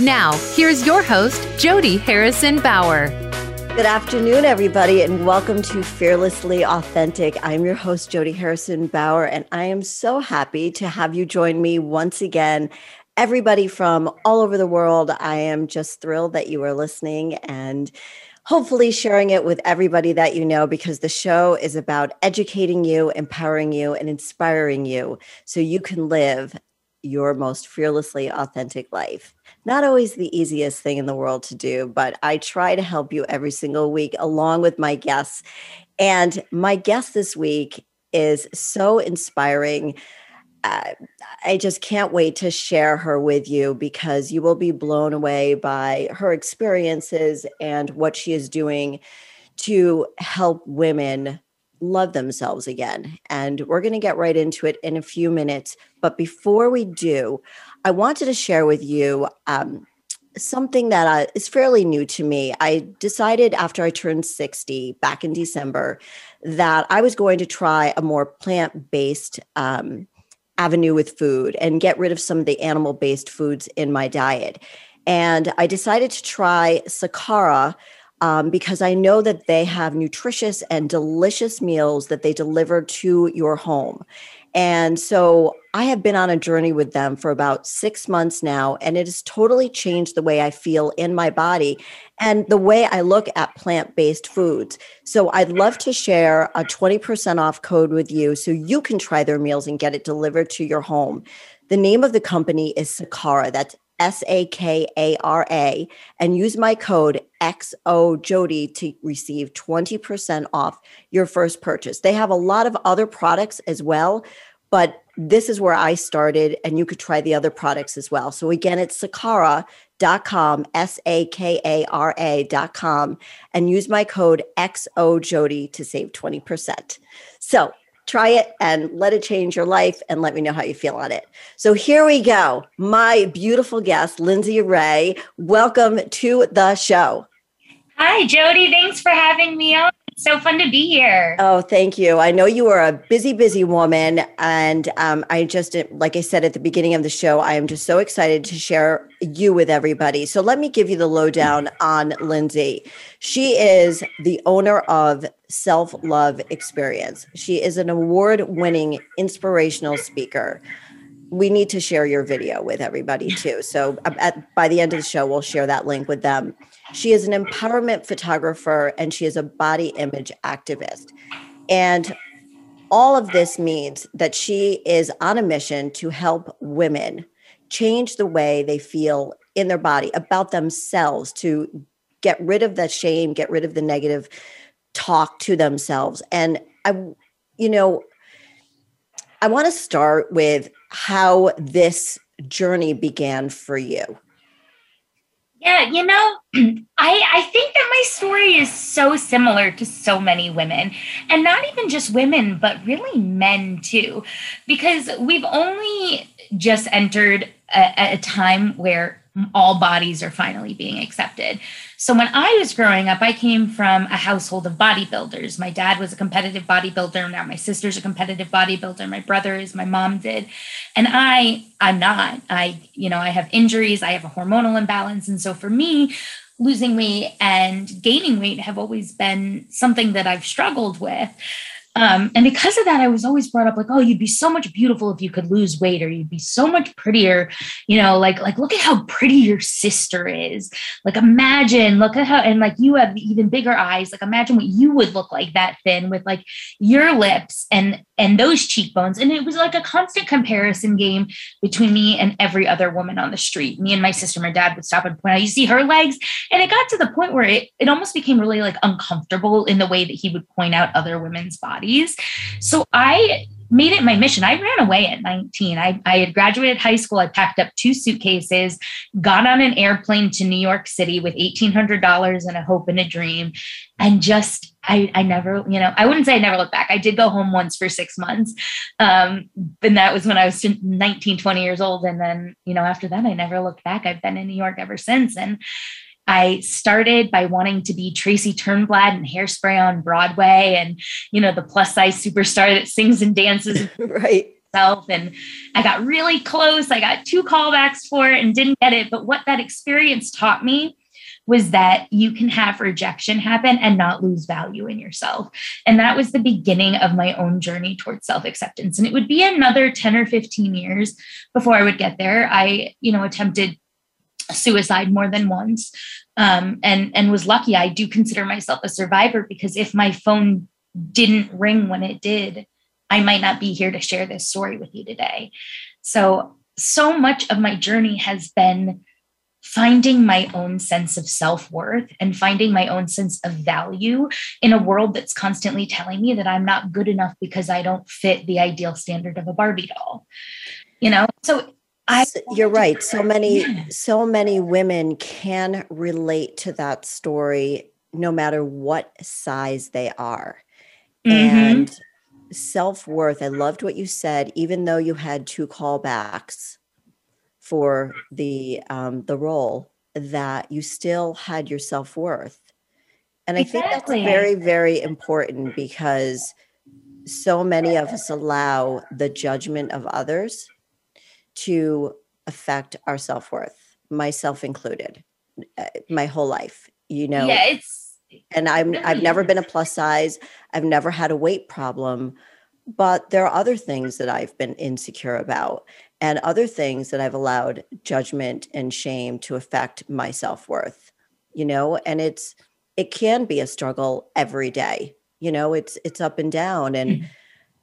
Now, here's your host, Jody Harrison Bauer. Good afternoon, everybody, and welcome to Fearlessly Authentic. I'm your host, Jody Harrison Bauer, and I am so happy to have you join me once again. Everybody from all over the world, I am just thrilled that you are listening and hopefully sharing it with everybody that you know because the show is about educating you, empowering you, and inspiring you so you can live your most fearlessly authentic life. Not always the easiest thing in the world to do, but I try to help you every single week along with my guests. And my guest this week is so inspiring. Uh, I just can't wait to share her with you because you will be blown away by her experiences and what she is doing to help women love themselves again. And we're going to get right into it in a few minutes. But before we do, I wanted to share with you um, something that uh, is fairly new to me. I decided after I turned 60 back in December that I was going to try a more plant based um, avenue with food and get rid of some of the animal based foods in my diet. And I decided to try Sakara um, because I know that they have nutritious and delicious meals that they deliver to your home. And so I have been on a journey with them for about six months now, and it has totally changed the way I feel in my body and the way I look at plant based foods. So I'd love to share a 20% off code with you so you can try their meals and get it delivered to your home. The name of the company is Sakara. That's S A K A R A, and use my code XO Jody to receive 20% off your first purchase. They have a lot of other products as well, but this is where I started, and you could try the other products as well. So again, it's sakara.com, S A K A R A.com, and use my code XO Jody to save 20%. So try it and let it change your life and let me know how you feel on it. So here we go. My beautiful guest, Lindsay Rae. Welcome to the show. Hi, Jody. Thanks for having me on so fun to be here. Oh, thank you. I know you are a busy, busy woman. And um, I just, like I said at the beginning of the show, I am just so excited to share you with everybody. So let me give you the lowdown on Lindsay. She is the owner of Self Love Experience. She is an award winning inspirational speaker we need to share your video with everybody too. So at, by the end of the show, we'll share that link with them. She is an empowerment photographer and she is a body image activist. And all of this means that she is on a mission to help women change the way they feel in their body about themselves, to get rid of the shame, get rid of the negative talk to themselves. And I, you know, I want to start with how this journey began for you. Yeah, you know, I I think that my story is so similar to so many women, and not even just women, but really men too, because we've only just entered a, a time where all bodies are finally being accepted. So when I was growing up, I came from a household of bodybuilders. My dad was a competitive bodybuilder. Now my sister's a competitive bodybuilder. My brother is, my mom did. And I, I'm not. I, you know, I have injuries, I have a hormonal imbalance. And so for me, losing weight and gaining weight have always been something that I've struggled with. Um, and because of that, I was always brought up like, oh, you'd be so much beautiful if you could lose weight, or you'd be so much prettier, you know, like, like look at how pretty your sister is. Like imagine, look at how, and like you have even bigger eyes. Like imagine what you would look like that thin with like your lips and and those cheekbones. And it was like a constant comparison game between me and every other woman on the street. Me and my sister, my dad would stop and point out, you see her legs. And it got to the point where it, it almost became really like uncomfortable in the way that he would point out other women's bodies. So I made it my mission. I ran away at 19. I, I had graduated high school. I packed up two suitcases, got on an airplane to New York City with $1,800 and a hope and a dream. And just, I, I never, you know, I wouldn't say I never looked back. I did go home once for six months. Um, and that was when I was 19, 20 years old. And then, you know, after that, I never looked back. I've been in New York ever since. And I started by wanting to be Tracy Turnblad and Hairspray on Broadway and, you know, the plus size superstar that sings and dances. right. And I got really close. I got two callbacks for it and didn't get it. But what that experience taught me was that you can have rejection happen and not lose value in yourself. And that was the beginning of my own journey towards self acceptance. And it would be another 10 or 15 years before I would get there. I, you know, attempted suicide more than once. Um, and and was lucky i do consider myself a survivor because if my phone didn't ring when it did i might not be here to share this story with you today. So so much of my journey has been finding my own sense of self-worth and finding my own sense of value in a world that's constantly telling me that i'm not good enough because i don't fit the ideal standard of a barbie doll you know? So I, you're right. So many, so many women can relate to that story, no matter what size they are. Mm-hmm. And self worth. I loved what you said. Even though you had two callbacks for the um, the role, that you still had your self worth. And I think that's very, very important because so many of us allow the judgment of others to affect our self-worth myself included uh, my whole life you know? Yeah it's and i'm i've never been a plus size. I've never had a weight problem but there are other things that i've been insecure about and other things that i've allowed judgment and shame to affect my self-worth you know? And it's it can be a struggle every day you know? It's it's up and down and mm-hmm.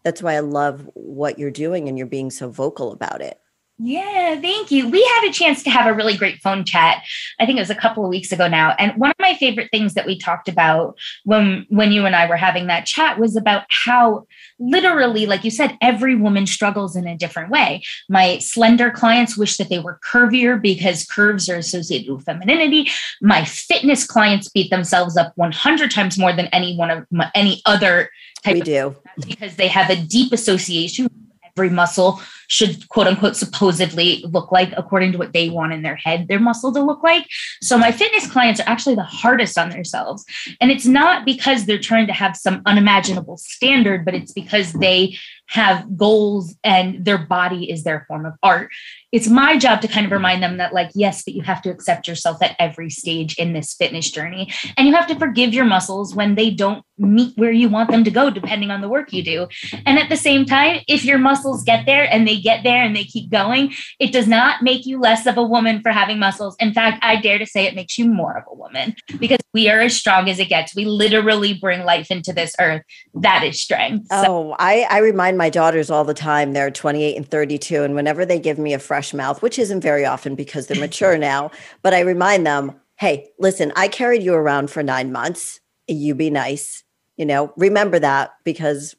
that's why i love what you're doing and you're being so vocal about it yeah, thank you. We had a chance to have a really great phone chat. I think it was a couple of weeks ago now. And one of my favorite things that we talked about when when you and I were having that chat was about how literally like you said every woman struggles in a different way. My slender clients wish that they were curvier because curves are associated with femininity. My fitness clients beat themselves up 100 times more than any one of my, any other type we do because they have a deep association every muscle should quote unquote supposedly look like according to what they want in their head their muscle to look like. So my fitness clients are actually the hardest on themselves. And it's not because they're trying to have some unimaginable standard, but it's because they have goals and their body is their form of art. It's my job to kind of mm-hmm. remind them that, like, yes, but you have to accept yourself at every stage in this fitness journey. And you have to forgive your muscles when they don't meet where you want them to go, depending on the work you do. And at the same time, if your muscles get there and they get there and they keep going, it does not make you less of a woman for having muscles. In fact, I dare to say it makes you more of a woman because we are as strong as it gets. We literally bring life into this earth. That is strength. So- oh, I, I remind remind my daughters all the time, they're 28 and 32. And whenever they give me a fresh mouth, which isn't very often because they're mature now, but I remind them, hey, listen, I carried you around for nine months. You be nice. You know, remember that because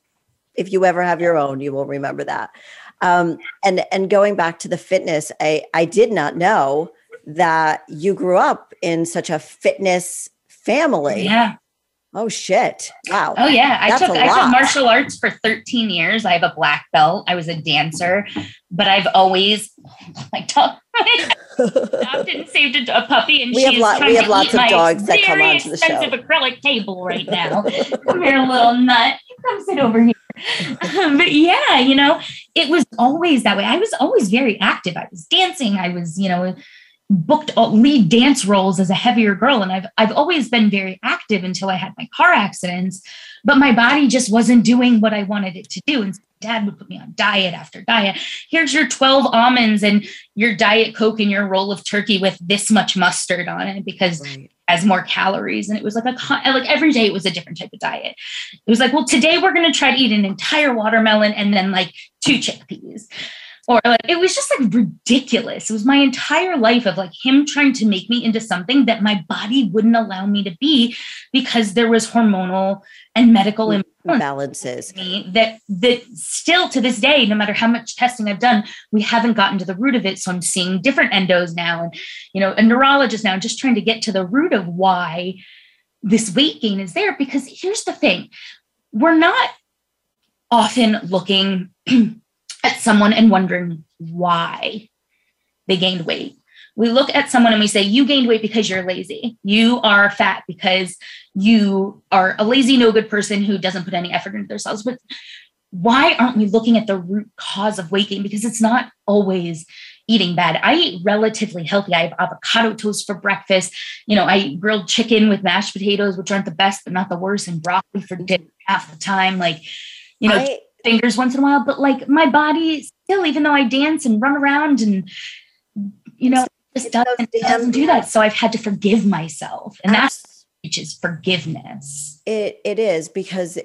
if you ever have your own, you will remember that. Um, and and going back to the fitness, I I did not know that you grew up in such a fitness family. Yeah. Oh shit! Wow. Oh yeah, I took I took martial arts for 13 years. I have a black belt. I was a dancer, but I've always like adopted and saved a, puppy, and we have, lot, we have lots of dogs that come onto the show. Expensive acrylic table right now. come here, little nut. Come sit over here. Um, but yeah, you know, it was always that way. I was always very active. I was dancing. I was, you know, booked lead dance roles as a heavier girl. And I've I've always been very active until I had my car accidents but my body just wasn't doing what I wanted it to do. And dad would put me on diet after diet. Here's your 12 almonds and your diet coke and your roll of turkey with this much mustard on it because right. it has more calories. And it was like a like every day it was a different type of diet. It was like well today we're going to try to eat an entire watermelon and then like two chickpeas or like it was just like ridiculous. It was my entire life of like him trying to make me into something that my body wouldn't allow me to be because there was hormonal and medical mm, imbalances that that still to this day no matter how much testing i've done we haven't gotten to the root of it. So i'm seeing different endos now and you know a neurologist now just trying to get to the root of why this weight gain is there. Because here's the thing. We're not often looking at someone and wondering why they gained weight. We look at someone and we say, You gained weight because you're lazy. You are fat because you are a lazy, no good person who doesn't put any effort into themselves. But why aren't we looking at the root cause of weight gain? Because it's not always eating bad. I eat relatively healthy. I have avocado toast for breakfast. You know, I eat grilled chicken with mashed potatoes, which aren't the best, but not the worst, and broccoli for dinner half the time. Like, you know, I, fingers once in a while, but like my body still, even though I dance and run around and you know, just doesn't, doesn't do that. So I've had to forgive myself. And that's which is forgiveness. It it is because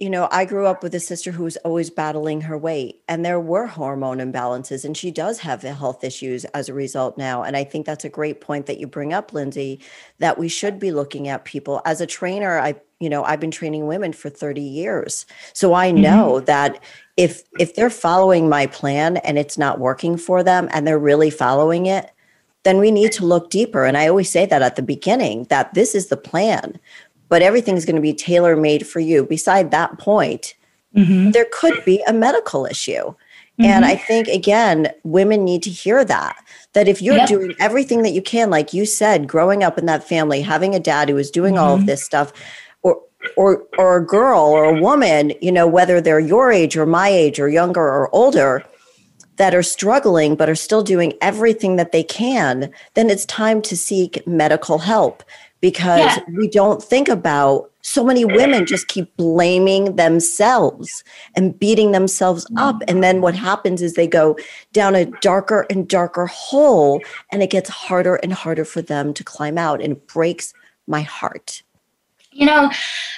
you know, I grew up with a sister who was always battling her weight, and there were hormone imbalances, and she does have health issues as a result now. And I think that's a great point that you bring up, Lindsay, that we should be looking at people. As a trainer, I, you know, I've been training women for 30 years. So I mm-hmm. know mm-hmm. that if if they're following my plan and it's not working for them and they're really following it, then we need to look deeper. And I always say that at the beginning that this is the plan but everything's going to be tailor made for you. Beside that point, mm-hmm. there could be a medical issue. Mm-hmm. And I think, again, women need to hear that. That if you're yep. doing everything that you can, like you said, growing up in that family, having a dad who was doing mm-hmm. all of mm-hmm. this stuff, or or or a girl or a woman, you know, whether they're your age or my age or younger or older, that are struggling but are still doing everything that they can, then it's time to seek medical help because yeah. we don't think about so many women just keep blaming themselves and beating themselves up. And then what happens is they go down a darker and darker hole and it gets harder and harder for them to climb out and it breaks my heart. You know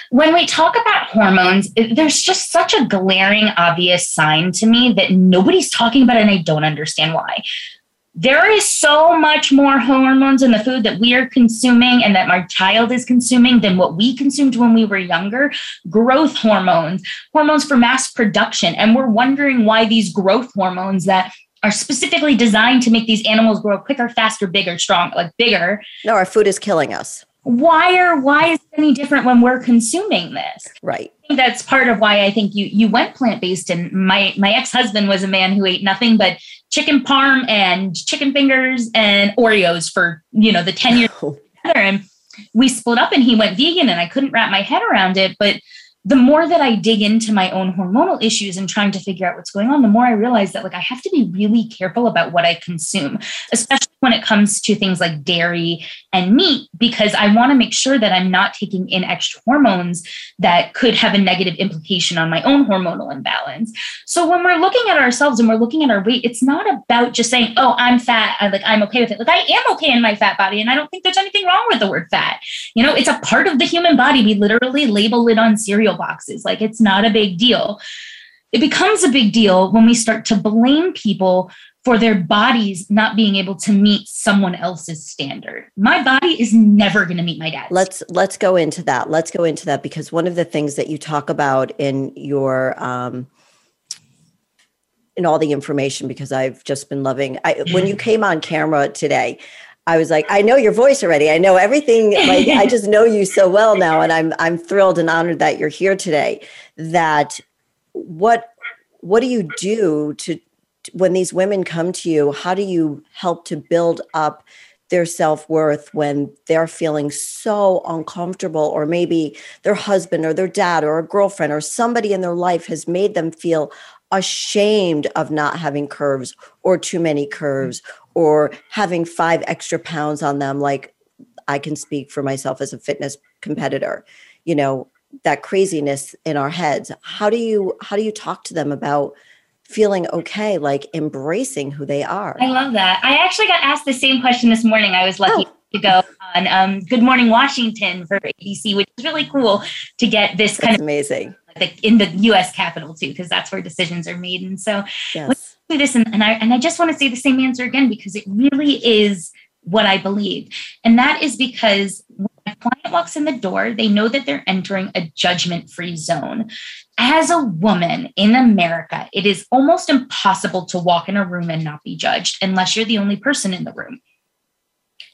when we talk about hormones there's just such a glaring obvious sign to me that nobody's talking about and i don't understand why there is so much more hormones in the food that we are consuming and that my child is consuming than what we consumed when we were younger. Growth hormones, hormones for mass production. And we're wondering why these growth hormones that are specifically designed to make these animals grow quicker, faster, bigger, strong, like bigger. No, our food is killing us. Why are why is it any different when we're consuming this? Right. I think that's part of why I think you you went plant based. And my my ex husband was a man who ate nothing but chicken parm and chicken fingers and Oreos for, you know, the 10 years together. And we split up and he went vegan and I couldn't wrap my head around it. But the more that I dig into my own hormonal issues and trying to figure out what's going on, the more I realize that like I have to be really careful about what I consume, especially when it comes to things like dairy and meat, because I want to make sure that I'm not taking in extra hormones that could have a negative implication on my own hormonal imbalance. So when we're looking at ourselves and we're looking at our weight, it's not about just saying, "Oh, I'm fat," I, like I'm okay with it. Like I am okay in my fat body, and I don't think there's anything wrong with the word fat. You know, it's a part of the human body. We literally label it on cereal boxes. Like it's not a big deal. It becomes a big deal when we start to blame people for their bodies not being able to meet someone else's standard. My body is never going to meet my dad's. Let's let's go into that. Let's go into that because one of the things that you talk about in your um in all the information because I've just been loving I, when you came on camera today I was like, I know your voice already. I know everything. Like I just know you so well now, and I'm I'm thrilled and honored that you're here today. That what what do you do to when these women come to you? How do you help to build up their self worth when they're feeling so uncomfortable, or maybe their husband or their dad or a girlfriend or somebody in their life has made them feel ashamed of not having curves or too many curves or having five extra pounds on them like i can speak for myself as a fitness competitor you know that craziness in our heads how do you how do you talk to them about feeling okay like embracing who they are i love that i actually got asked the same question this morning i was lucky oh. to go on um, good morning washington for abc which is really cool to get this kind That's of amazing in the US Capitol too, because that's where decisions are made. And so yes. This and, and I and I just want to say the same answer again because it really is what I believe. And that is because when a client walks in the door, they know that they're entering a judgment free zone. As a woman in America, it is almost impossible to walk in a room and not be judged unless you're the only person in the room.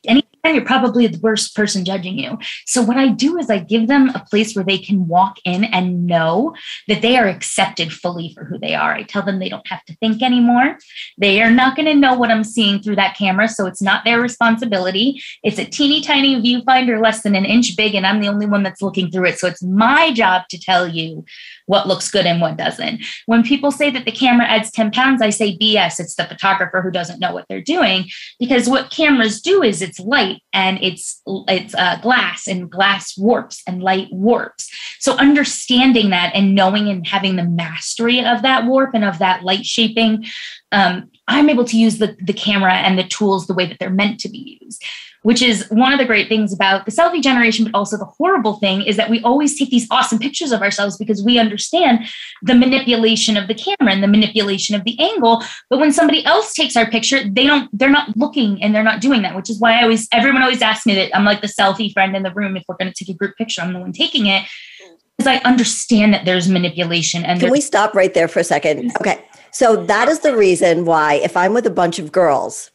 Any you're probably the worst person judging you. So, what I do is I give them a place where they can walk in and know that they are accepted fully for who they are. I tell them they don't have to think anymore. They are not going to know what I'm seeing through that camera. So, it's not their responsibility. It's a teeny tiny viewfinder, less than an inch big, and I'm the only one that's looking through it. So, it's my job to tell you what looks good and what doesn't. When people say that the camera adds 10 pounds, I say BS. It's the photographer who doesn't know what they're doing because what cameras do is it's light and it's it's uh, glass and glass warps and light warps so understanding that and knowing and having the mastery of that warp and of that light shaping um, i'm able to use the, the camera and the tools the way that they're meant to be used which is one of the great things about the selfie generation, but also the horrible thing is that we always take these awesome pictures of ourselves because we understand the manipulation of the camera and the manipulation of the angle. But when somebody else takes our picture, they don't, they're not looking and they're not doing that, which is why I always, everyone always asks me that I'm like the selfie friend in the room. If we're going to take a group picture, I'm the one taking it. Because I understand that there's manipulation. And can we stop right there for a second? Okay. So that is the reason why if I'm with a bunch of girls,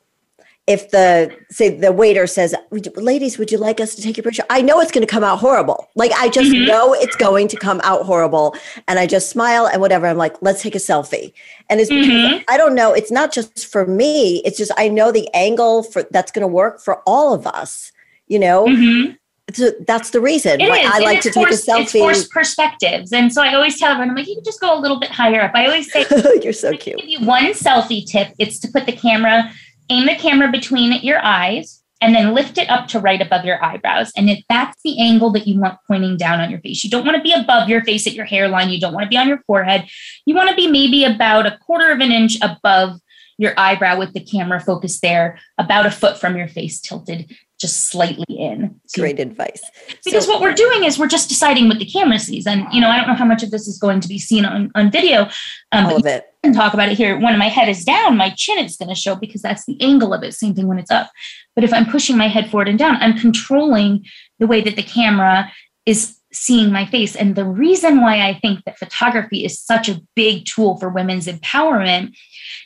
if the say the waiter says ladies would you like us to take your picture i know it's going to come out horrible like i just mm-hmm. know it's going to come out horrible and i just smile and whatever i'm like let's take a selfie and it's mm-hmm. i don't know it's not just for me it's just i know the angle for that's going to work for all of us you know mm-hmm. So that's the reason it why is. I like to forced, take a selfie. It's forced perspectives. And so I always tell everyone, I'm like, you can just go a little bit higher up. I always say, You're so cute. give you one selfie tip. It's to put the camera aim the camera between your eyes and then lift it up to right above your eyebrows. And if that's the angle that you want pointing down on your face, you don't want to be above your face at your hairline. You don't want to be on your forehead. You want to be maybe about a quarter of an inch above your eyebrow with the camera focused there, about a foot from your face tilted just slightly in. Great advice. Because so, what we're doing is we're just deciding what the camera sees. And, you know, I don't know how much of this is going to be seen on, on video. Um, all of it. And talk about it here. When my head is down, my chin is going to show because that's the angle of it. Same thing when it's up. But if I'm pushing my head forward and down, I'm controlling the way that the camera is seeing my face. And the reason why I think that photography is such a big tool for women's empowerment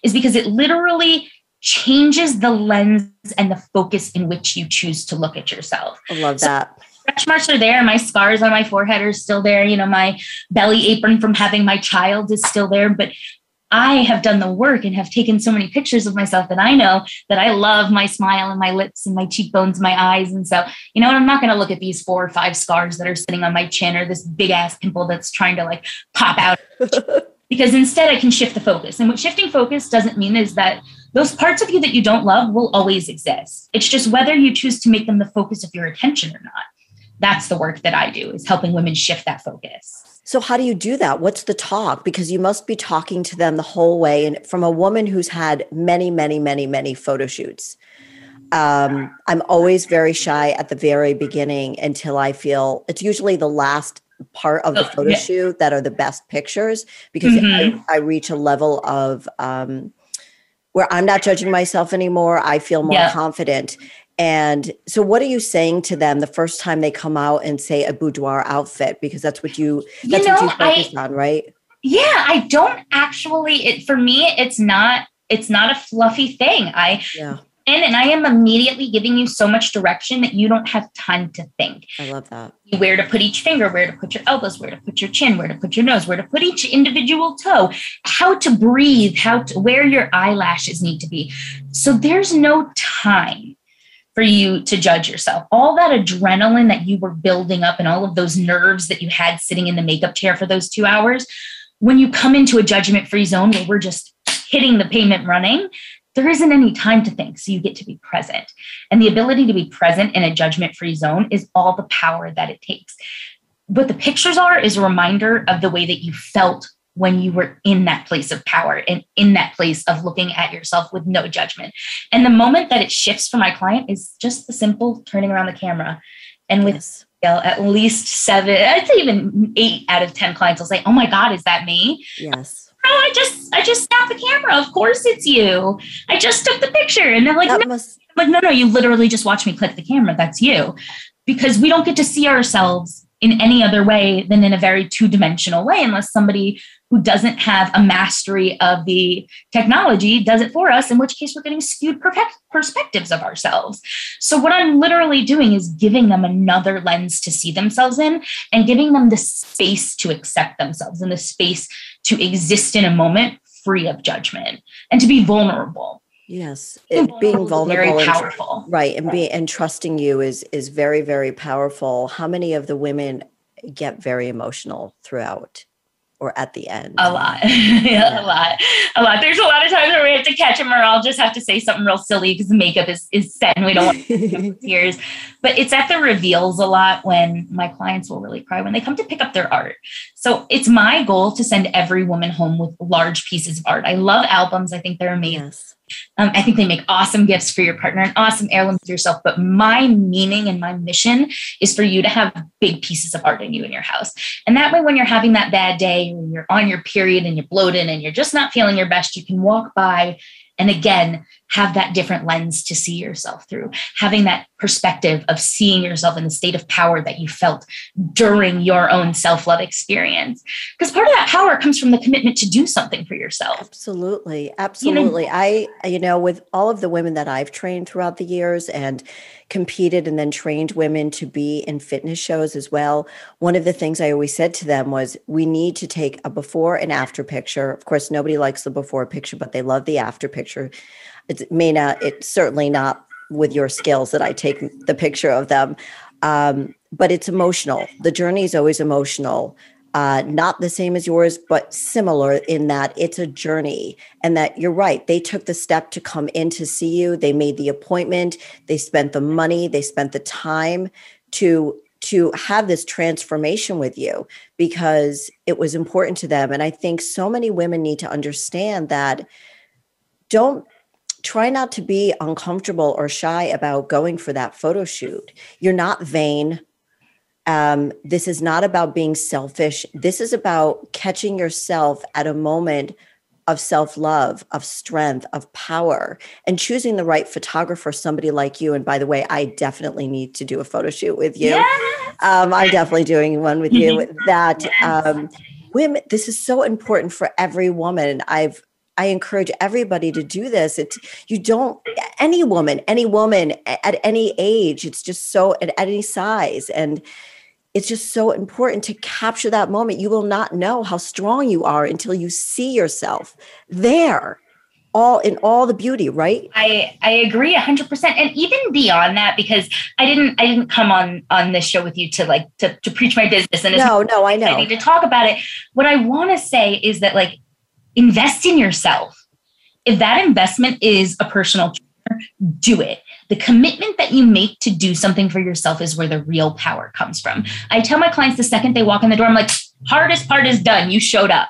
is because it literally changes the lens and the focus in which you choose to look at yourself. I love that. So, stretch marks are there. My scars on my forehead are still there. You know, my belly apron from having my child is still there. But I have done the work and have taken so many pictures of myself that I know that I love my smile and my lips and my cheekbones, my eyes. And so, you know what? I'm not going to look at these four or five scars that are sitting on my chin or this big ass pimple that's trying to like pop out. because instead I can shift the focus. And what shifting focus doesn't mean is that those parts of you that you don't love will always exist. It's just whether you choose to make them the focus of your attention or not. That's the work that I do is helping women shift that focus. So how do you do that? What's the talk? Because you must be talking to them the whole way and from a woman who's had many many many many photo shoots. Um, I'm always very shy at the very beginning until I feel it's usually the last part of the oh, photo yeah. shoot that are the best pictures because mm-hmm. I, I, reach a level of um, where I'm not judging myself anymore. I feel more yeah. confident. And so, what are you saying to them the first time they come out and say a boudoir outfit? Because that's what you that's you know, what you focus I, on, right? Yeah, I don't actually. It for me, it's not it's not a fluffy thing. I yeah in and I am immediately giving you so much direction that you don't have time to think. I love that. Where to put each finger, where to put your elbows, where to put your chin, where to put your nose, where to put each individual toe, how to breathe, how to where your eyelashes need to be. So there's no time for you to judge yourself. All that adrenaline that you were building up and all of those nerves that you had sitting in the makeup chair for those 2 hours, when you come into a judgment free zone where we're just hitting the pavement running, there isn't any time to think. So you get to be present. And the ability to be present in a judgment free zone is all the power that it takes. What the pictures are is a reminder of the way that you felt when you were in that place of power and in that place of looking at yourself with no judgment. And the moment that it shifts for my client is just the simple turning around the camera. And with yes. at least seven, I'd say even eight out of 10 clients will say, Oh my God, is that me? Yes. Oh, I just, I just snapped the camera. Of course it's you. I just took the picture. And they're like, no. Must- like, no, no, you literally just watch me click the camera. That's you. Because we don't get to see ourselves in any other way than in a very two dimensional way, unless somebody who doesn't have a mastery of the technology does it for us, in which case we're getting skewed perspectives of ourselves. So, what I'm literally doing is giving them another lens to see themselves in and giving them the space to accept themselves and the space to exist in a moment free of judgment and to be vulnerable. Yes, it, being vulnerable, very powerful, and, right? And be and trusting you is is very very powerful. How many of the women get very emotional throughout? or at the end? A lot. yeah, a lot. A lot. There's a lot of times where we have to catch them or I'll just have to say something real silly because the makeup is, is set and we don't want tears. But it's at the reveals a lot when my clients will really cry when they come to pick up their art. So it's my goal to send every woman home with large pieces of art. I love albums. I think they're amazing. Yes. Um, I think they make awesome gifts for your partner and awesome heirlooms for yourself. But my meaning and my mission is for you to have big pieces of art in you in your house. And that way, when you're having that bad day, when you're on your period and you're bloated and you're just not feeling your best, you can walk by and again have that different lens to see yourself through. Having that perspective of seeing yourself in the state of power that you felt during your own self-love experience. Because part of that power comes from the commitment to do something for yourself. Absolutely. Absolutely you know, i you know with all of the women that i've trained throughout the years and competed and then trained women to be in fitness shows as well one of the things i always said to them was we need to take a before and after picture. Of course nobody likes the before picture but they love the after picture it may not it's certainly not with your skills that i take the picture of them. Um, but it's emotional. The journey is always emotional. Uh, not the same as yours but similar in that it's a journey. And that you're right they took the step to come in to see you. They made the appointment. They spent the money. They spent the time to to have this transformation with you because it was important to them. And i think so many women need to understand that don't try not to be uncomfortable or shy about going for that photo shoot. You're not vain. Um, this is not about being selfish. This is about catching yourself at a moment of self love, of strength, of power, and choosing the right photographer, somebody like you. And by the way, I definitely need to do a photo shoot with you. Yes. Um, I'm definitely doing one with you. that um, women, this is so important for every woman. I've I encourage everybody to do this. It's you don't any woman, any woman at any age. It's just so at any size, and it's just so important to capture that moment. You will not know how strong you are until you see yourself there, all in all the beauty. Right? I I agree hundred percent, and even beyond that, because I didn't I didn't come on on this show with you to like to to preach my business. And no, no, I know. I need to talk about it. What I want to say is that like invest in yourself. If that investment is a personal trainer, do it. The commitment that you make to do something for yourself is where the real power comes from. I tell my clients the second they walk in the door, I'm like, hardest part is done. You showed up.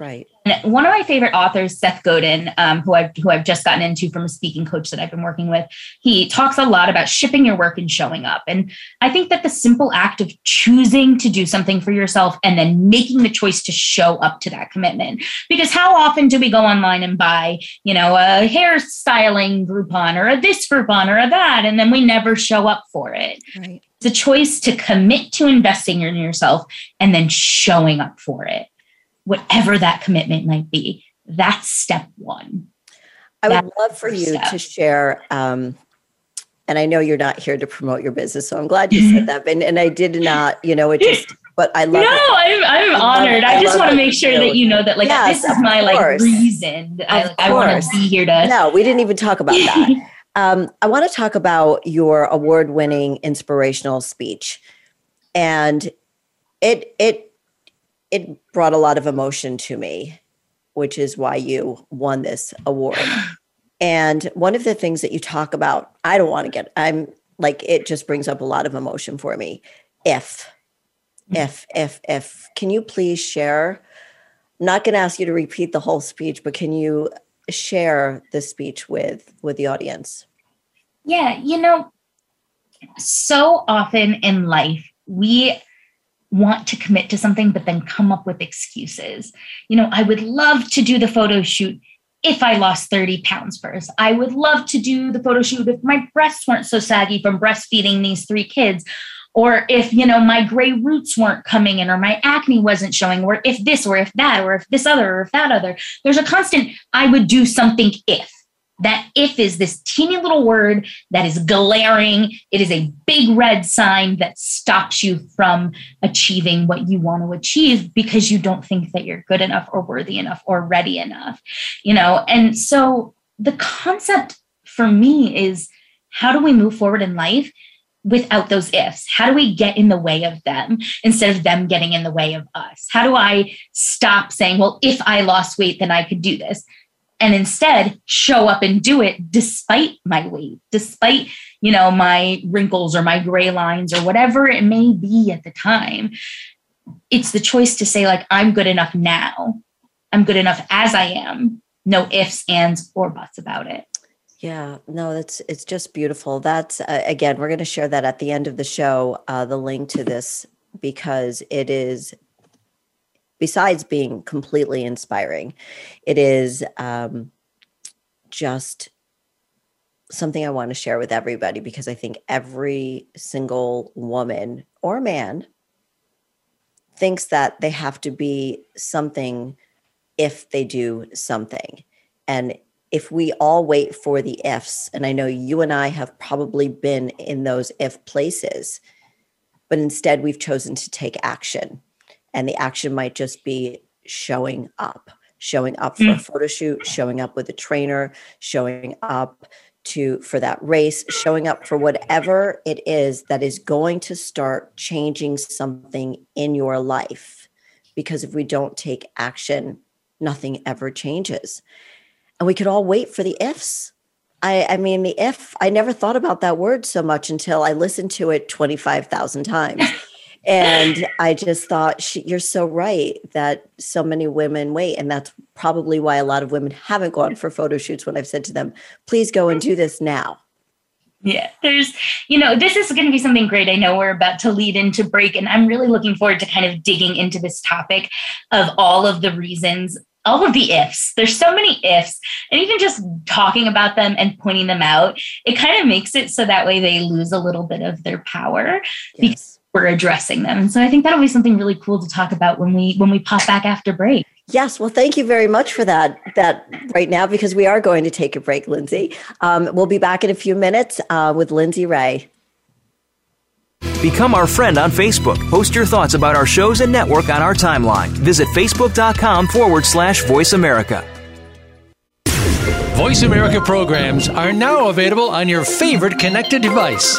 Right. And one of my favorite authors, Seth Godin, um, who I've who I've just gotten into from a speaking coach that I've been working with, he talks a lot about shipping your work and showing up. And I think that the simple act of choosing to do something for yourself and then making the choice to show up to that commitment. Because how often do we go online and buy, you know, a hairstyling Groupon or a this Groupon or a that, and then we never show up for it. Right. It's a choice to commit to investing in yourself and then showing up for it whatever that commitment might be. That's step one. I would That's love for you step. to share. Um, and I know you're not here to promote your business, so I'm glad you said that. And, and I did not, you know, it just, but I love. No, it. I'm, I'm honored. I, I just want to make sure that you know that, like, yes, this is my course. like reason. I, I want to be here to. No, we didn't even talk about that. um, I want to talk about your award-winning inspirational speech, and it it it brought a lot of emotion to me, which is why you won this award. And one of the things that you talk about, I don't want to get, I'm like, it just brings up a lot of emotion for me. If, mm. if, if, if, can you please share? I'm not going to ask you to repeat the whole speech, but can you share the speech with with the audience? Yeah, you know, so often in life we want to commit to something, but then come up with excuses. You know, I would love to do the photo shoot if I lost 30 pounds first. I would love to do the photo shoot if my breasts weren't so saggy from breastfeeding these three kids. Or if, you know, my gray roots weren't coming in, or my acne wasn't showing, or if this, or if that, or if this other, or if that other. There's a constant, I would do something if that if is this teeny little word that is glaring. It is a big red sign that stops you from achieving what you want to achieve because you don't think that you're good enough or worthy enough or ready enough, you know? And so the concept for me is how do we move forward in life without those ifs? How do we get in the way of them instead of them getting in the way of us? How do I stop saying, well, if I lost weight, then I could do this? And instead show up and do it despite my weight, despite, you know, my wrinkles or my gray lines or whatever it may be at the time. It's the choice to say, like, I'm good enough now. I'm good enough as I am. No ifs, ands, or buts about it. Yeah, no, that's it's just beautiful. That's uh, again, we're going to share that at the end of the show, uh, the link to this because it is besides being completely inspiring, it is um, just something I want to share with everybody because I think every single woman or man thinks that they have to be something if they do something. And if we all wait for the ifs, and I know you and I have probably been in those if places, but instead we've chosen to take action and the action might just be showing up showing up for mm. a photo shoot showing up with a trainer showing up to for that race showing up for whatever it is that is going to start changing something in your life. Because if we don't take action nothing ever changes. And we could all wait for the ifs. I, I mean the if i never thought about that word so much until i listened to it 25000 times and I just thought, she, you're so right that so many women wait. And that's probably why a lot of women haven't gone for photo shoots when I've said to them, please go and do this now. Yeah, there's, you know, this is going to be something great. I know we're about to lead into break, and I'm really looking forward to kind of digging into this topic of all of the reasons all of the ifs. There's so many ifs, and even just talking about them and pointing them out, it kind of makes it so that way they lose a little bit of their power yes. Because we're addressing them. And so I think that'll be something really cool to talk about when we when we pop back after break. Yes, well, thank you very much for that. That right now because we are going to take a break, Lindsay. Um, we'll be back in a few minutes uh, with Lindsay Rae. Become our friend on Facebook. Post your thoughts about our shows and network on our timeline. Visit facebook.com forward slash voice America. Voice America programs are now available on your favorite connected device,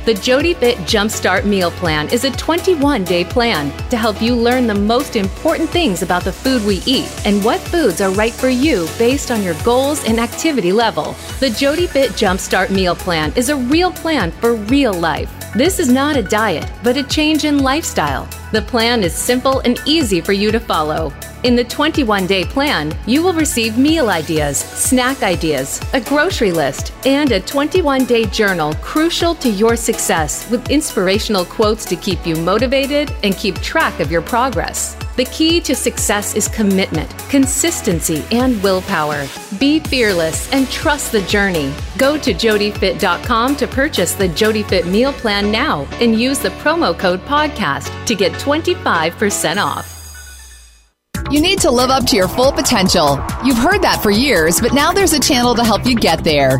The Jody Fit Jumpstart Meal Plan is a 21 day plan to help you learn the most important things about the food we eat and what foods are right for you based on your goals and activity level. The Jody Fit Jumpstart Meal Plan is a real plan for real life. This is not a diet, but a change in lifestyle. The plan is simple and easy for you to follow. In the 21 day plan, you will receive meal ideas, snack ideas, a grocery list, and a 21 day journal crucial to your success with inspirational quotes to keep you motivated and keep track of your progress. The key to success is commitment, consistency, and willpower. Be fearless and trust the journey. Go to jodyfit.com to purchase the JodyFit meal plan now and use the promo code podcast to get 25% off. You need to live up to your full potential. You've heard that for years, but now there's a channel to help you get there.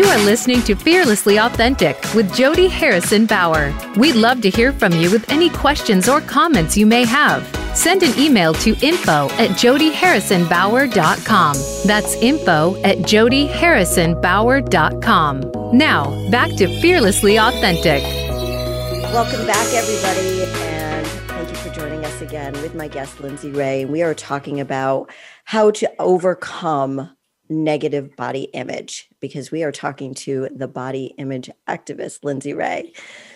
You are listening to Fearlessly Authentic with Jody Harrison Bauer. We'd love to hear from you with any questions or comments you may have. Send an email to info at jodyharrisonbauer.com. That's info at jodyharrisonbauer.com. Now, back to Fearlessly Authentic. Welcome back, everybody, and thank you for joining us again with my guest, Lindsay Rae. We are talking about how to overcome negative body image because we are talking to the body image activist, Lindsay Rae.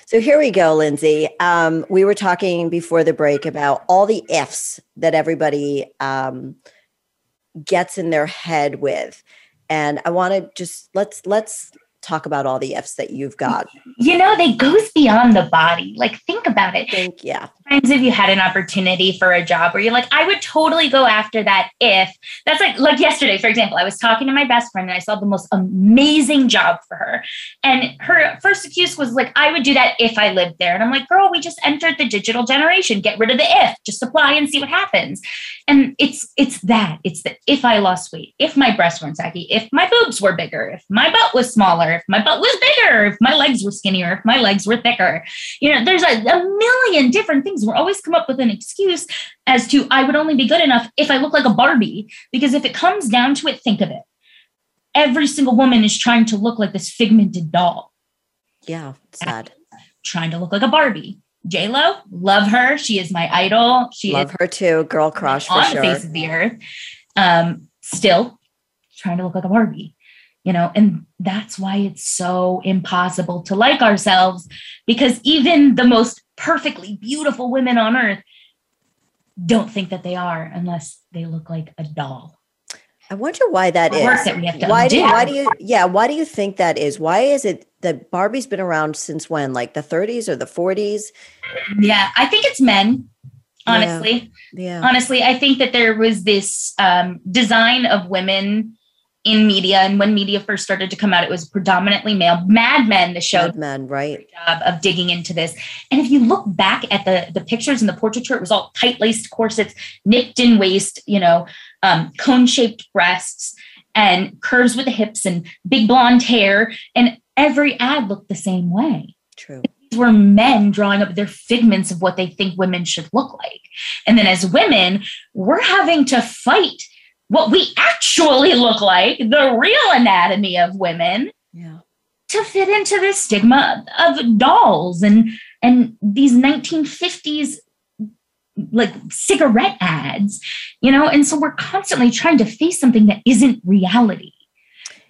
So here we go, Lindsay. Um, we were talking before the break about all the ifs that everybody um, gets in their head with, and I want to just let's let's talk about all the ifs that you've got. You know, they goes beyond the body. Like think about it. Think, yeah. Times if you had an opportunity for a job where you're like, I would totally go after that if that's like like yesterday, for example, I was talking to my best friend and I saw the most amazing job for her. And her first excuse was like, I would do that if I lived there. And I'm like, girl, we just entered the digital generation. Get rid of the if, just apply and see what happens. And it's it's that. It's the if I lost weight, if my breasts weren't saggy, if my boobs were bigger, if my butt was smaller, if my butt was bigger, if my legs were skinnier, if my legs were thicker. You know, there's a, a million different things. We're always come up with an excuse as to I would only be good enough if I look like a Barbie. Because if it comes down to it, think of it. Every single woman is trying to look like this figmented doll. Yeah, sad. Trying to look like a Barbie. J Lo, love her. She is my idol. She love is her too. Girl crush for on sure. the face of the earth. Um, still trying to look like a Barbie you know and that's why it's so impossible to like ourselves because even the most perfectly beautiful women on earth don't think that they are unless they look like a doll I wonder why that The is. that we have to why do why do you yeah, why do you think that is? Why is it that Barbie's been around since when? Like the 30s or the 40s? yeah i think it's men honestly Yeah. honestly i think that there was this um, design of women in media and when media first started to come out it was predominantly male mad men the show Mad Men, right? job of digging into this. And if you look back at the the pictures and the portraiture, it was all tight laced corsets, nipped in waist, you know, um, cone shaped breasts, and curves with the hips, and big blonde hair. And every ad looked the same way. True. These were men drawing up their figments of what they think women should look like. And then as women, we're having to fight what we actually look like, the real anatomy of women Yeah. to fit into this stigma of dolls and and these 1950s like cigarette ads you know and so we're constantly trying to face something that isn't reality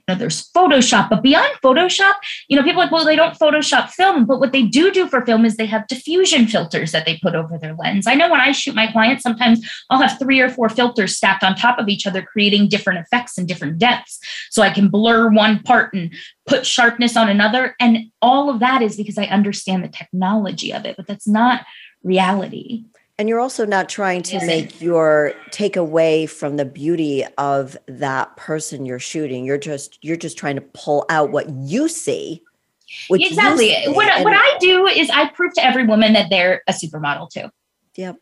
know, there's Photoshop, but beyond Photoshop, you know, people like, well, they don't Photoshop film, but what they do do for film is they have diffusion filters that they put over their lens. I know when I shoot my clients, sometimes I'll have three or four filters stacked on top of each other, creating different effects and different depths. So I can blur one part and put sharpness on another. And all of that is because I understand the technology of it, but that's not reality. And you're also not trying to Yes. make your take away from the beauty of that person you're shooting. You're just you're just trying to pull out what you see. What you exactly. see, What, and- what I do is I prove to every woman that they're a supermodel too. Yep.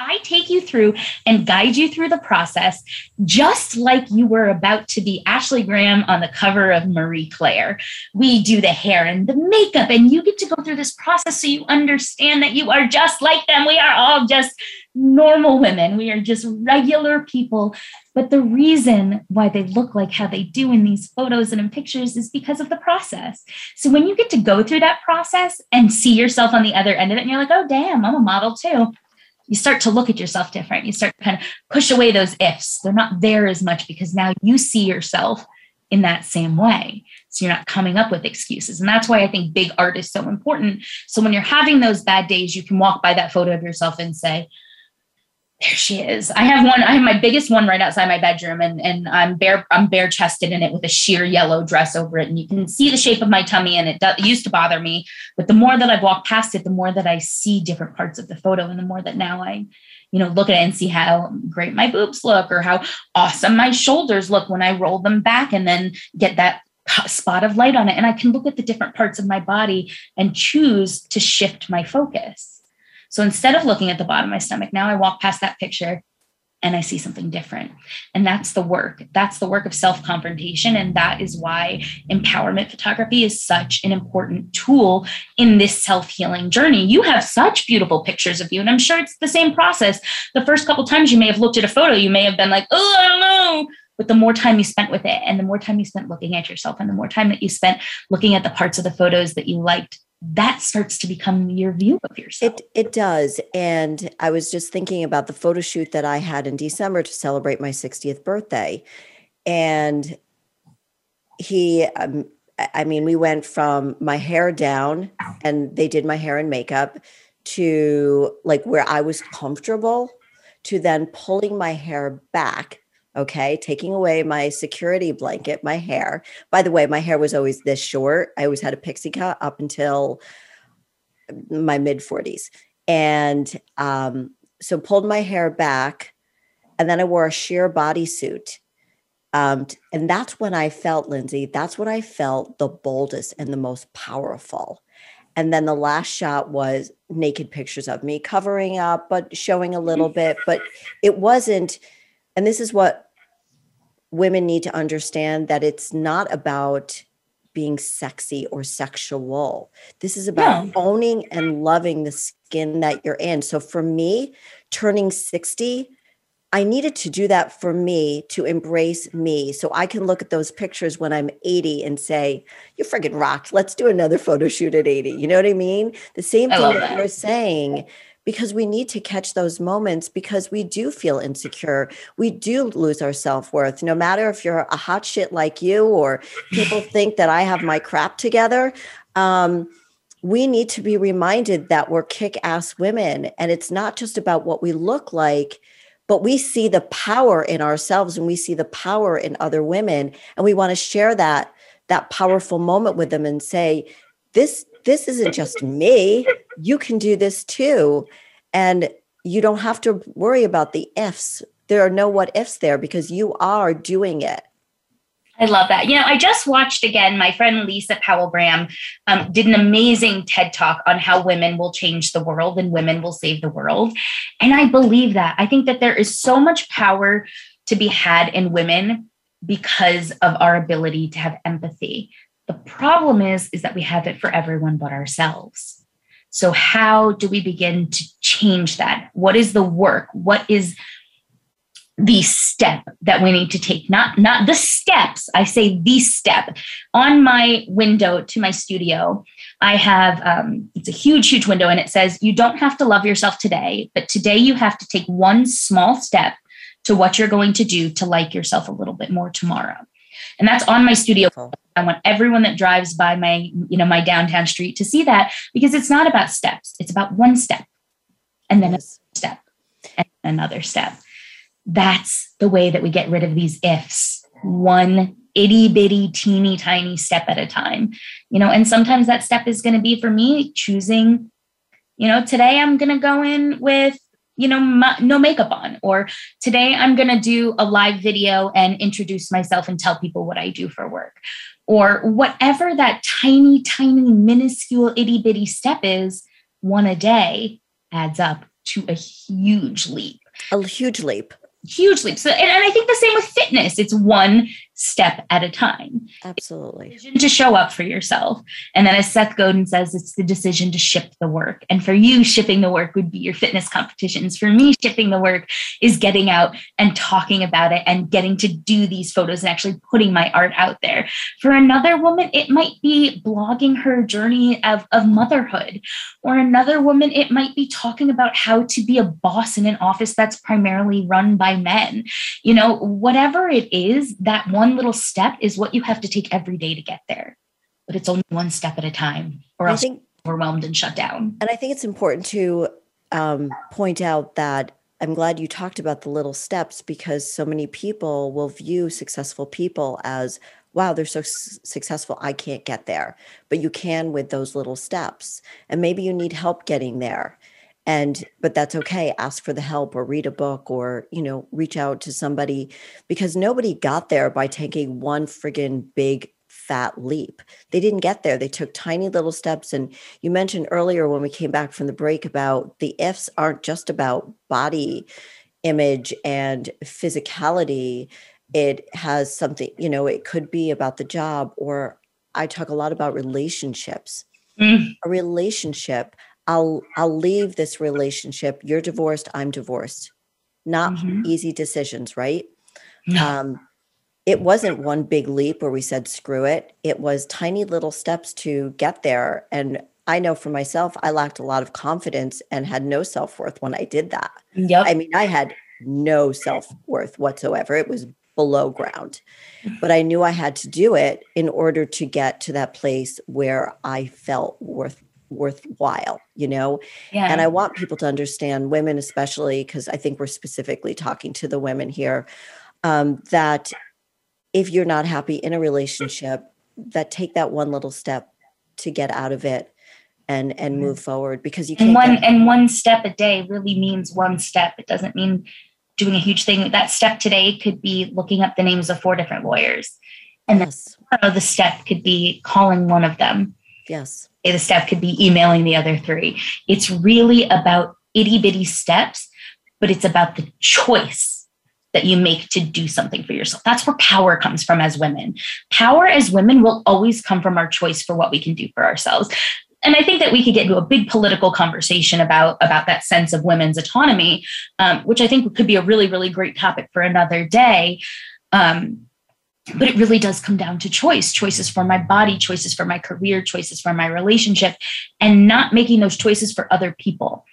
I take you through and guide you through the process, just like you were about to be Ashley Graham on the cover of Marie Claire. We do the hair and the makeup, and you get to go through this process so you understand that you are just like them. We are all just normal women, we are just regular people. But the reason why they look like how they do in these photos and in pictures is because of the process. So when you get to go through that process and see yourself on the other end of it, and you're like, oh, damn, I'm a model too you start to look at yourself different. You start to kind of push away those ifs. They're not there as much because now you see yourself in that same way. So you're not coming up with excuses. And that's why I think big art is so important. So when you're having those bad days, you can walk by that photo of yourself and say, there she is. I have one. I have my biggest one right outside my bedroom, and and I'm bare. I'm bare chested in it with a sheer yellow dress over it, and you can see the shape of my tummy. And it, do, it used to bother me, but the more that I've walked past it, the more that I see different parts of the photo, and the more that now I, you know, look at it and see how great my boobs look, or how awesome my shoulders look when I roll them back, and then get that spot of light on it, and I can look at the different parts of my body and choose to shift my focus. So instead of looking at the bottom of my stomach, now I walk past that picture and I see something different. And that's the work. That's the work of self confrontation. And that is why empowerment photography is such an important tool in this self healing journey. You have such beautiful pictures of you. And I'm sure it's the same process. The first couple times you may have looked at a photo, you may have been like, oh, I don't know. But the more time you spent with it, and the more time you spent looking at yourself, and the more time that you spent looking at the parts of the photos that you liked that starts to become your view of yourself. It it does. And I was just thinking about the photo shoot that I had in December to celebrate my 60th birthday. And he um, I mean, we went from my hair down and they did my hair and makeup to like where I was comfortable to then pulling my hair back okay taking away my security blanket my hair. By the way my hair was always this short. I always had a pixie cut up until my mid 40s and um, so pulled my hair back and then i wore a sheer bodysuit um, and that's when i felt lindsay that's when i felt the boldest and the most powerful. And then the last shot was naked pictures of me covering up but showing a little bit but it wasn't and this is what women need to understand that it's not about being sexy or sexual. This is about yeah. owning and loving the skin that you're in. So for me, turning 60, I needed to do that for me to embrace me. So I can look at those pictures when I'm 80 and say, You friggin' rocked. Let's do another photo shoot at 80. You know what I mean? The same thing that, that you're saying because we need to catch those moments because we do feel insecure. We do lose our self worth. No matter if you're a hot shit like you or people think that I have my crap together. Um, we need to be reminded that we're kick ass women. And it's not just about what we look like, but we see the power in ourselves and we see the power in other women. And we want to share that that powerful moment with them and say, this this isn't just me. You can do this too. And you don't have to worry about the ifs. There are no what ifs there because you are doing it. I love that. You know, I just watched again, my friend Lisa Powell Graham um, did an amazing TED talk on how women will change the world and women will save the world. And I believe that. I think that there is so much power to be had in women because of our ability to have empathy. The problem is, is that we have it for everyone but ourselves. So how do we begin to change that? What is the work? What is the step that we need to take? Not not the steps. I say the step. On my window to my studio, I have um, it's a huge, huge window, and it says you don't have to love yourself today, but today you have to take one small step to what you're going to do to like yourself a little bit more tomorrow. And that's on my studio. I want everyone that drives by my, you know, my downtown street to see that because it's not about steps. It's about one step and then a step and another step. That's the way that we get rid of these ifs. One itty bitty teeny tiny step at a time. You know, and sometimes that step is going to be for me choosing, you know, today I'm going to go in with you know, my, no makeup on. Or today I'm going to do a live video and introduce myself and tell people what I do for work. Or whatever that tiny, tiny, minuscule, itty bitty step is, one a day adds up to a huge leap. A huge leap huge leap. So, and, and, I think the same with fitness. It's one step at a time. Absolutely. to show up for yourself. And then as Seth Godin says, it's the decision to ship the work. And for you, shipping the work would be your fitness competitions. For me, shipping the work is getting out and talking about it and getting to do these photos and actually putting my art out there. For another woman, it might be blogging her journey of, of motherhood. Or another woman, it might be talking about how to be a boss in an office that's primarily run by men. You know, whatever it is, that one one little step is what you have to take every day to get there. But it's only one step at a time, or I else think, overwhelmed and shut down. and I think it's important to um, point out that I'm glad you talked about the little steps because so many people will view successful people as, wow, they're so s- successful, I can't get there. But you can with those little steps. And maybe you need help getting there. And, but that's okay. Ask for the help or read a book or, you know, reach out to somebody because nobody got there by taking one friggin' big fat leap. They didn't get there. They took tiny little steps. And you mentioned earlier when we came back from the break about the ifs aren't just about body image and physicality. It has something, you know, it could be about the job, or I talk a lot about relationships. Mm. A relationship, I'll I'll leave this relationship. You're divorced, I'm divorced. Not Mhm. easy decisions, right? No. Um, it wasn't one big leap where we said screw it it was tiny little steps to get there and i know for myself i lacked a lot of confidence and had no self-worth when i did that Yep. i mean i had no self-worth whatsoever it was below ground but i knew i had to do it in order to get to that place where i felt worth worthwhile you know yeah. and I want people to understand, women especially, because I think we're specifically talking to the women here, um, that if you're not happy in a relationship, that take that one little step to get out of it and and Mhm. move forward because you can't. one get- and one step a day really means one step it doesn't mean doing a huge thing that step today could be looking up the names of four different lawyers and then yes, the step could be calling one of them yes, the step could be emailing the other three. It's really about itty-bitty steps but it's about the choice that you make to do something for yourself. That's where power comes from as women. Power as women will always come from our choice for what we can do for ourselves. And I think that we could get into a big political conversation about about that sense of women's autonomy, um, which I think could be a really really great topic for another day. Um, but it really does come down to choice choices for my body choices for my career choices for my relationship and not making those choices for other people.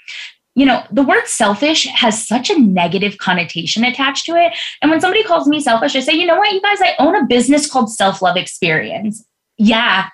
You know the word selfish has such a negative connotation attached to it. And when somebody calls me selfish i say you know what you guys i own a business called self love experience. Yeah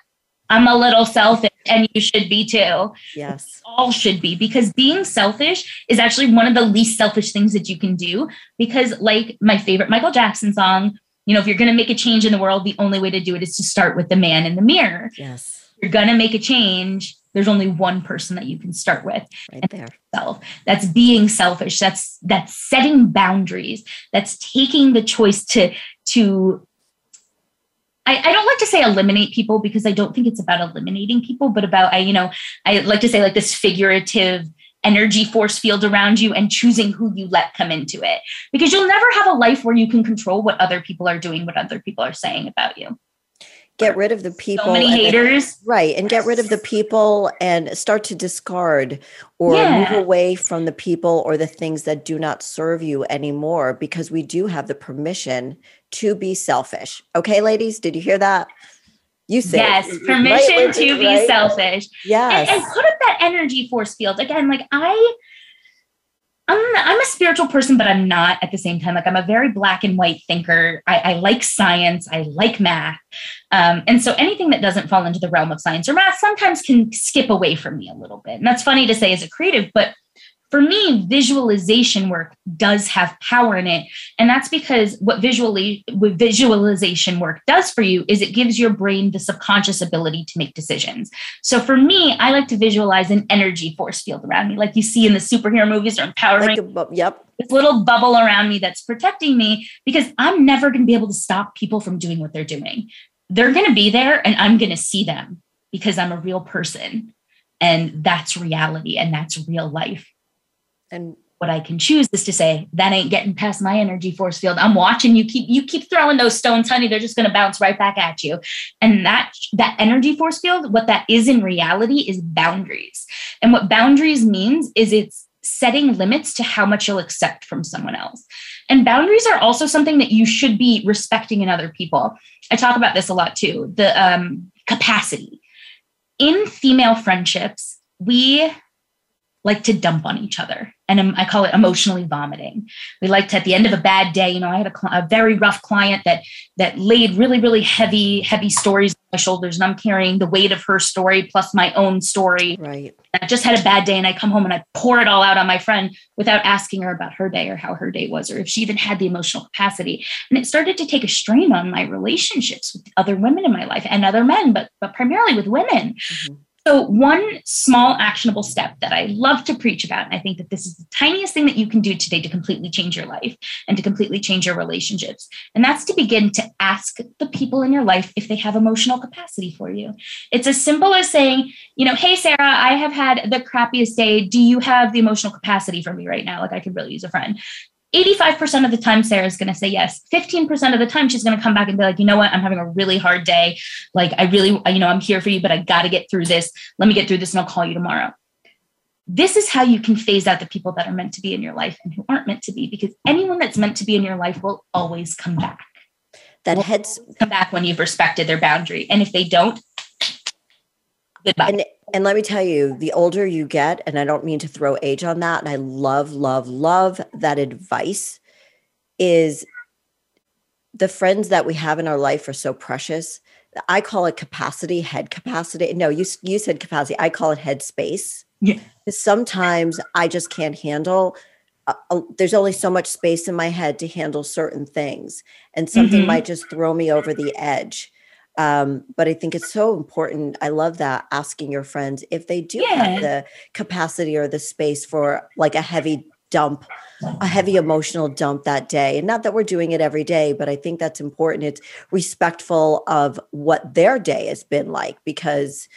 i'm a little selfish and you should be too. Yes, all should be because being selfish is actually one of the least selfish things that you can do because like my favorite michael jackson song you know if you're going to make a change in the world the only way to do it is to start with the man in the mirror. Yes, you're going to make a change there's only one person that you can start with. Right there. self. That's being selfish. That's that's setting boundaries. That's taking the choice to to I, I don't like to say eliminate people because I don't think it's about eliminating people, but about I, you know, I like to say like this figurative energy force field around you and choosing who you let come into it. Because you'll never have a life where you can control what other people are doing, what other people are saying about you. Get rid of the people. So many then- haters. Right. And get rid of the people and start to discard or Yeah. move away from the people or the things that do not serve you anymore because we do have the permission to be selfish. Okay, ladies, did you hear that? You say Yes, it. permission Right, to be right? selfish. Yes. and, and put up that energy force field again like i I'm, I'm a spiritual person but i'm not at the same time like i'm a very black and white thinker i, I like science i like math um, and so anything that doesn't fall into the realm of science or math sometimes can skip away from me a little bit and that's funny to say as a creative but for me visualization work does have power in it. And that's because what visually what visualization work does for you is it gives your brain the subconscious ability to make decisions. So for me i like to visualize an energy force field around me like you see in the superhero movies or in power like Rangers, yep. this little bubble around me that's protecting me because i'm never going to be able to stop people from doing what they're doing. They're going to be there and i'm going to see them because i'm a real person. And that's reality and that's real life And what I can choose is to say that ain't getting past my energy force field. I'm watching you keep you keep throwing those stones, honey. They're just going to bounce right back at you. And that that energy force field, what that is in reality is boundaries. And what boundaries means is it's setting limits to how much you'll accept from someone else. And boundaries are also something that you should be respecting in other people. I talk about this a lot too. The um, capacity in female friendships, we like to dump on each other and um, I call it emotionally vomiting. We like to, at the end of a bad day, you know, I had a, a, very rough client that that laid really, really heavy, heavy stories on my shoulders, and I'm carrying the weight of her story plus my own story. Right. I just had a bad day, and I come home and I pour it all out on my friend without asking her about her day or how her day was, or if she even had the emotional capacity. And it started to take a strain on my relationships with other women in my life and other men, but but primarily with women. Mm-hmm. So, one small actionable step that I love to preach about, and I think that this is the tiniest thing that you can do today to completely change your life and to completely change your relationships. And that's to begin to ask the people in your life if they have emotional capacity for you. It's as simple as saying, you know, hey, Sarah, I have had the crappiest day. Do you have the emotional capacity for me right now? Like, I could really use a friend. 85% of the time sarah's going to say yes. 15% of the time she's going to come back and be like you know what? I'm having a really hard day. Like i really you know i'm here for you but i got to get through this. Let me get through this and i'll call you tomorrow. This is how you can phase out the people that are meant to be in your life and who aren't meant to be because anyone that's meant to be in your life will always come back. That heads come back when you've respected their boundary. And if they don't goodbye. And and let me tell you, the older you get, and I don't mean to throw age on that, and I love, love, love that advice is the friends that we have in our life are so precious. I call it capacity, head capacity. No, you you said capacity. I call it head space. Yeah. Sometimes I just can't handle. Uh, uh, there's only so much space in my head to handle certain things, and something mm-hmm. might just throw me over the edge. Um, but I think it's so important. I love that asking your friends if they do yeah. have the capacity or the space for like a heavy dump, a heavy emotional dump that day. And not that we're doing it every day, but I think that's important. It's respectful of what their day has been like because,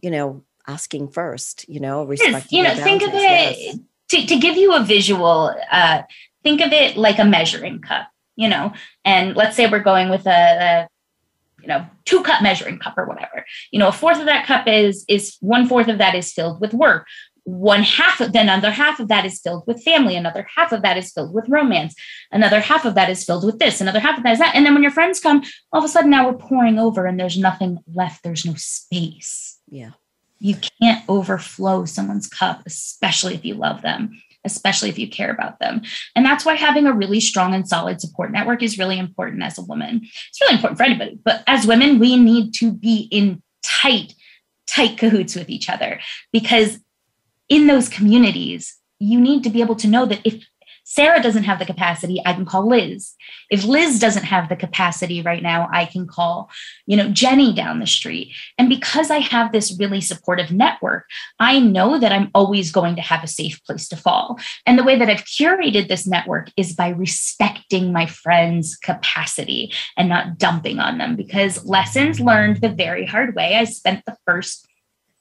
you know, asking first, you know, respect. You know, think of it yes. to, to give you a visual, uh, think of it like a measuring cup, you know, and let's say we're going with a, a you know two cup measuring cup or whatever. You know a fourth of that cup is is one fourth of that is filled with work. One half of then another half of that is filled with family. Another half of that is filled with romance. Another half of that is filled with this. Another half of that is that. And then when your friends come all of a sudden now we're pouring over and there's nothing left. There's no space. Yeah. You can't overflow someone's cup especially if you love them especially if you care about them. And that's why having a really strong and solid support network is really important as a woman. It's really important for anybody, but as women, we need to be in tight, tight cahoots with each other because in those communities, you need to be able to know that if Sarah doesn't have the capacity, I can call Liz. If Liz doesn't have the capacity right now, I can call, you know, Jenny down the street. And because I have this really supportive network, I know that I'm always going to have a safe place to fall. And the way that I've curated this network is by respecting my friends' capacity and not dumping on them because lessons learned the very hard way. I spent the first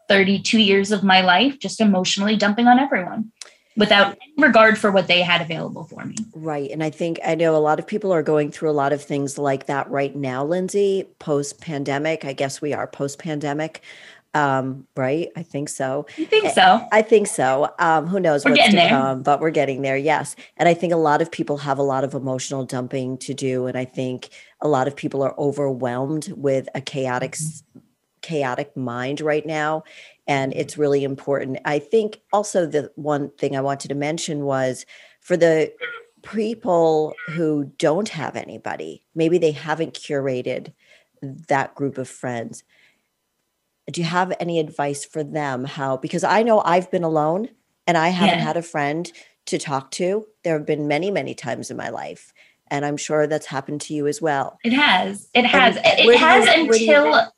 32 years of my life just emotionally dumping on everyone without regard for what they had available for me. Right. And I think I know a lot of people are going through a lot of things like that right now, Lindsay, post pandemic. I guess we are post pandemic. Um, right? I think so. You think so? I think so. Um, who knows we're what's to there. come, but we're getting there, yes. And I think a lot of people have a lot of emotional dumping to do. And I think a lot of people are overwhelmed with a chaotic mm-hmm. Chaotic mind right now and mm-hmm. it's really important. I think also the one thing I wanted to mention was for the people who don't have anybody, maybe they haven't curated that group of friends. Do you have any advice for them? How, because I know I've been alone and I haven't yeah. had a friend to talk to. There have been many, many times in my life. And I'm sure that's happened to you as well. It has. It has. And it has you, until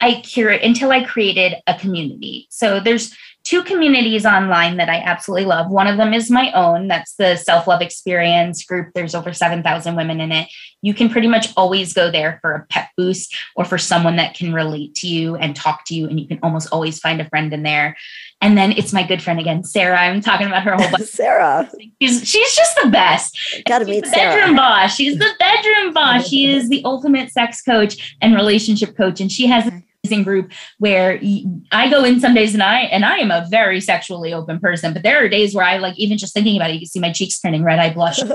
I curate until I created a community. So there's two communities online that I absolutely love. One of them is my own. That's the self love experience group. There's over 7,000 women in it. You can pretty much always go there for a pep boost or for someone that can relate to you and talk to you. And you can almost always find a friend in there. And then it's my good friend again, Sarah. I'm talking about her whole bunch. Sarah. She's, she's just the best. Got to meet the Sarah. Bedroom boss. She's the bedroom boss. She is the ultimate sex coach and relationship coach. And she has group where I go in some days and I and I am a very sexually open person, but there are days where I like even just thinking about it, you can see my cheeks turning red, I blush.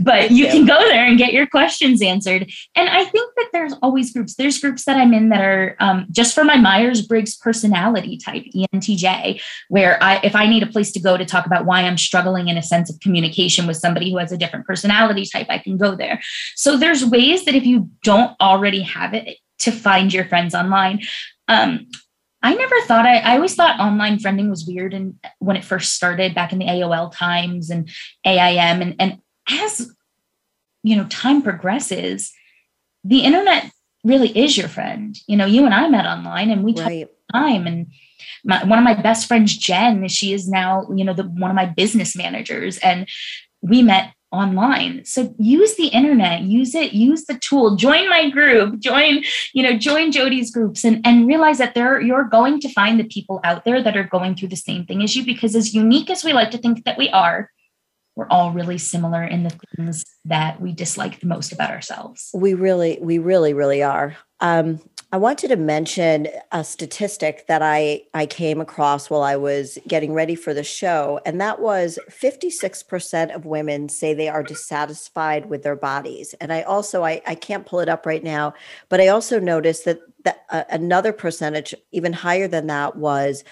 but you can go there and get your questions answered. And I think that there's always groups. There's groups that I'm in that are um, just for my Myers Briggs personality type, ENTJ, where I, if I need a place to go to talk about why I'm struggling in a sense of communication with somebody who has a different personality type, I can go there. So there's ways that if you don't already have it, to find your friends online. Um, I never thought I, I always thought online friending was weird and when it first started back in the AOL times and AIM and, and as you know time progresses, the internet really is your friend. You know, you and I met online and we right. talked time and my, one of my best friends, Jen, she is now, you know, the one of my business managers. And we met online. So use the internet use it use the tool. Join my group join you know join jody's groups and and realize that there you're going to find the people out there that are going through the same thing as you because as unique as we like to think that we are we're all really similar in the things that we dislike the most about ourselves. We really we really really are. Um I wanted to mention a statistic that I, I came across while I was getting ready for the show, and that was 56% of women say they are dissatisfied with their bodies. And I also, I, I can't pull it up right now, but I also noticed that, that uh, another percentage, even higher than that, was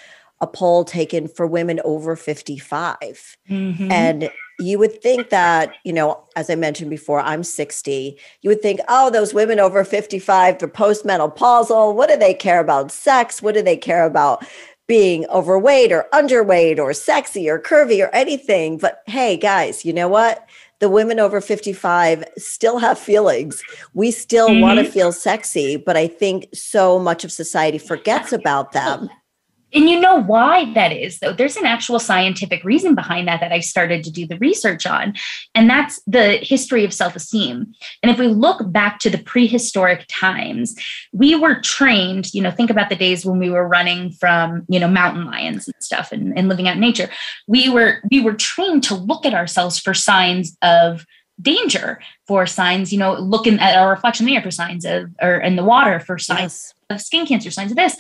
a poll taken for women over 55. Mm-hmm. And you would think that, you know, as I mentioned before, I'm 60. You would think, oh, those women over 55, they're postmenopausal. What do they care about sex? What do they care about being overweight or underweight or sexy or curvy or anything? But hey, guys, you know what? The women over 55 still have feelings. We still mm-hmm. want to feel sexy, but I think so much of society forgets about them and you know why that is, though? There's an actual scientific reason behind that that I started to do the research on. And that's the history of self esteem. And if we look back to the prehistoric times, we were trained, you know, think about the days when we were running from, you know, mountain lions and stuff and, and living out in nature. We were, we were trained to look at ourselves for signs of danger for signs, you know, looking at our reflection in the air for signs of, or in the water for signs yes. of skin cancer, signs of this.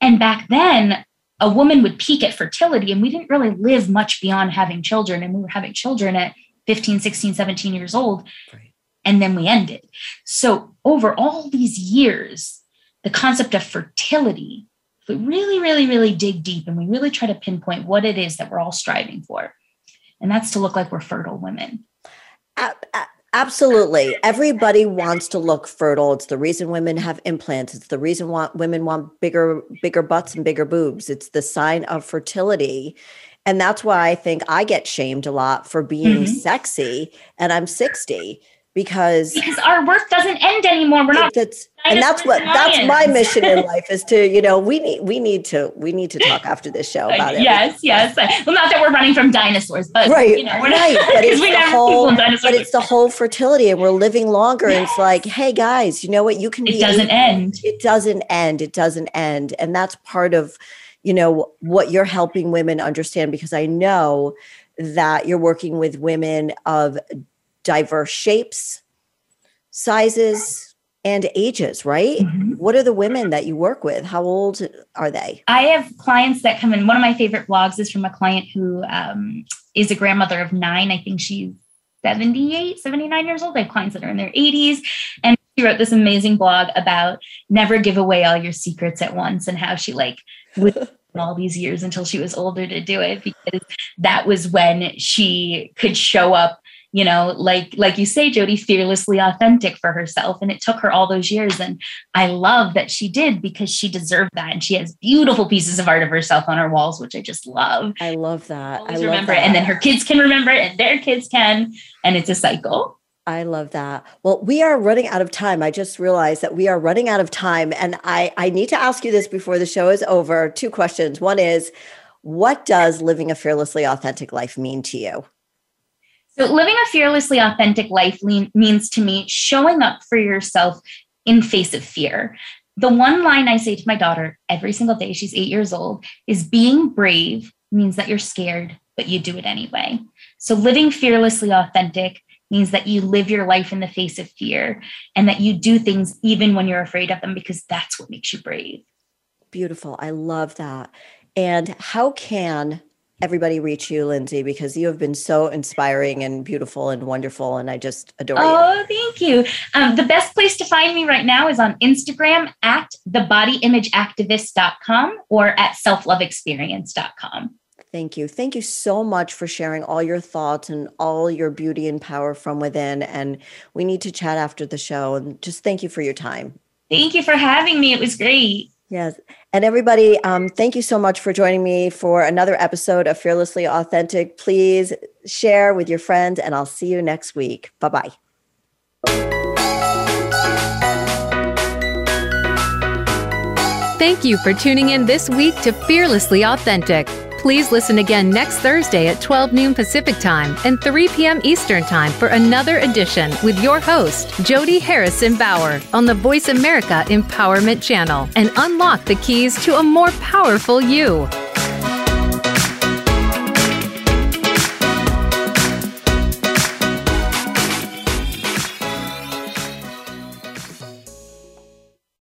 And back then, a woman would peak at fertility and we didn't really live much beyond having children and we were having children at 15 16 17 years old right. and then we ended. So over all these years the concept of fertility if we really really really dig deep and we really try to pinpoint what it is that we're all striving for. And that's to look like we're fertile women uh, uh, Absolutely. Everybody wants to look fertile. It's the reason women have implants. It's the reason why women want bigger bigger butts and bigger boobs. It's the sign of fertility. And that's why I think I get shamed a lot for being mm-hmm. sexy and I'm 60 because because our work doesn't end anymore. We're not that's and that's what that's my mission in life is to you know we need we need to we need to talk after this show uh, about it. Yes, yes. Uh, well, not that we're running from dinosaurs, but right, you know, we're right. But it's the whole but it's the whole fertility, and we're living longer. Yes. And it's like, hey guys, you know what? You can. It doesn't end. It doesn't end. It doesn't end, and that's part of you know what you're helping women understand because I know that you're working with women of diverse shapes, sizes, and ages, right? Mm-hmm. What are the women that you work with? How old are they? I have clients that come in. One of my favorite blogs is from a client who um, is a grandmother of nine. I think she's 78, 79 years old. I have clients that are in their 80s. And she wrote this amazing blog about never give away all your secrets at once and how she like all these years until she was older to do it because that was when she could show up you know like like you say jody fearlessly authentic for herself and it took her all those years and i love that she did because she deserved that and she has beautiful pieces of art of herself on her walls which i just love i love that Always i remember that. it and then her kids can remember it and their kids can and it's a cycle I love that. Well, we are running out of time. I just realized that we are running out of time. And I, I need to ask you this before the show is over. Two questions. One is, what does living a fearlessly authentic life mean to you? So, living a fearlessly authentic life means to me showing up for yourself in face of fear. The one line I say to my daughter every single day, she's eight years old, is being brave means that you're scared, but you do it anyway. So, living fearlessly authentic means that you live your life in the face of fear and that you do things even when you're afraid of them because that's what makes you brave. Beautiful. I love that. And how can everybody reach you, Lindsay, because you have been so inspiring and beautiful and wonderful. And I just adore oh, you. Oh, thank you. Um, the best place to find me right now is on Instagram at thebodyimageactivist.com or at selfloveexperience.com. Thank you. Thank you so much for sharing all your thoughts and all your beauty and power from within. And we need to chat after the show. And just thank you for your time. Thank you for having me. It was great. Yes. And everybody, um, thank you so much for joining me for another episode of Fearlessly Authentic. Please share with your friends, and I'll see you next week. Bye bye. Thank you for tuning in this week to Fearlessly Authentic. Please listen again next Thursday at 12 noon Pacific Time and 3 p.m. Eastern Time for another edition with your host, Jody Harrison Bauer, on the Voice America Empowerment Channel and unlock the keys to a more powerful you.